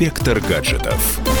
Инспектор гаджетов.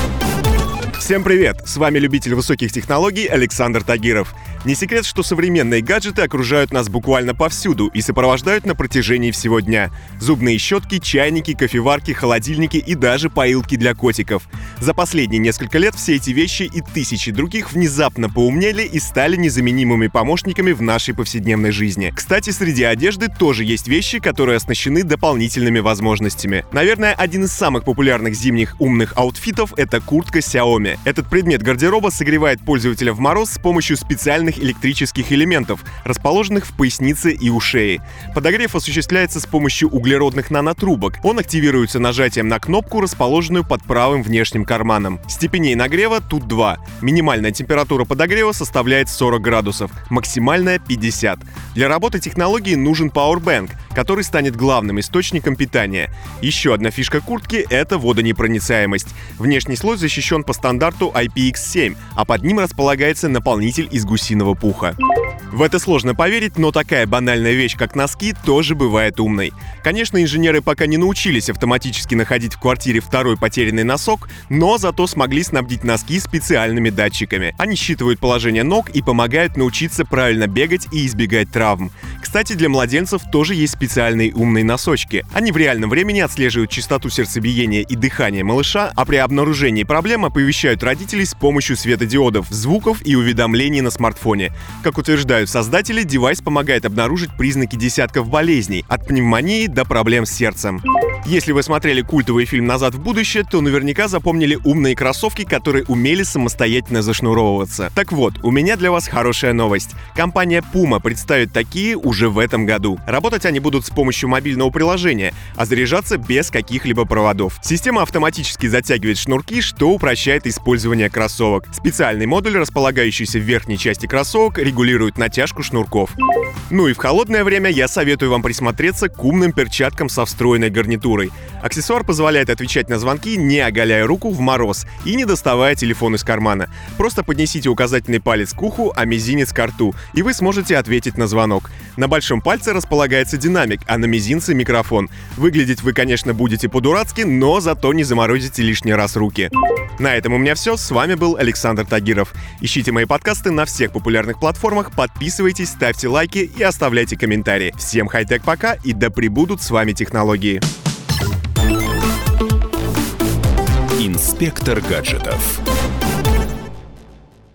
Всем привет! С вами любитель высоких технологий Александр Тагиров. Не секрет, что современные гаджеты окружают нас буквально повсюду и сопровождают на протяжении всего дня. Зубные щетки, чайники, кофеварки, холодильники и даже поилки для котиков. За последние несколько лет все эти вещи и тысячи других внезапно поумнели и стали незаменимыми помощниками в нашей повседневной жизни. Кстати, среди одежды тоже есть вещи, которые оснащены дополнительными возможностями. Наверное, один из самых популярных зимних умных аутфитов — это куртка Xiaomi. Этот предмет гардероба согревает пользователя в мороз с помощью специальных электрических элементов, расположенных в пояснице и у шеи. Подогрев осуществляется с помощью углеродных нанотрубок. Он активируется нажатием на кнопку, расположенную под правым внешним карманом. Степеней нагрева тут два. Минимальная температура подогрева составляет 40 градусов, максимальная 50. Для работы технологии нужен Powerbank, который станет главным источником питания. Еще одна фишка куртки — это водонепроницаемость. Внешний слой защищен по стандарту IPX7, а под ним располагается наполнитель из гусиного пуха. В это сложно поверить, но такая банальная вещь, как носки, тоже бывает умной. Конечно, инженеры пока не научились автоматически находить в квартире второй потерянный носок, но зато смогли снабдить носки специальными датчиками. Они считывают положение ног и помогают научиться правильно бегать и избегать травм. Кстати, для младенцев тоже есть специальные умные носочки. Они в реальном времени отслеживают частоту сердцебиения и дыхания малыша, а при обнаружении проблем оповещают родителей с помощью светодиодов, звуков и уведомлений на смартфоне. Как утверждают создатели, девайс помогает обнаружить признаки десятков болезней, от пневмонии до проблем с сердцем. Если вы смотрели культовый фильм «Назад в будущее», то наверняка запомнили умные кроссовки, которые умели самостоятельно зашнуровываться. Так вот, у меня для вас хорошая новость. Компания Puma представит такие уже в этом году. Работать они будут с помощью мобильного приложения, а заряжаться без каких-либо проводов. Система автоматически затягивает шнурки, что упрощает использование кроссовок. Специальный модуль, располагающийся в верхней части кроссовок, регулирует натяжку шнурков. Ну и в холодное время я советую вам присмотреться к умным перчаткам со встроенной гарнитурой. Аксессуар позволяет отвечать на звонки, не оголяя руку в мороз и не доставая телефон из кармана. Просто поднесите указательный палец к уху, а мизинец к рту, и вы сможете ответить на звонок. На большом пальце располагается динамик, а на мизинце микрофон. Выглядеть вы, конечно, будете по-дурацки, но зато не заморозите лишний раз руки. На этом у меня все. С вами был Александр Тагиров. Ищите мои подкасты на всех популярных платформах, подписывайтесь, ставьте лайки и оставляйте комментарии. Всем хай-тек пока и да пребудут с вами технологии. Спектр гаджетов.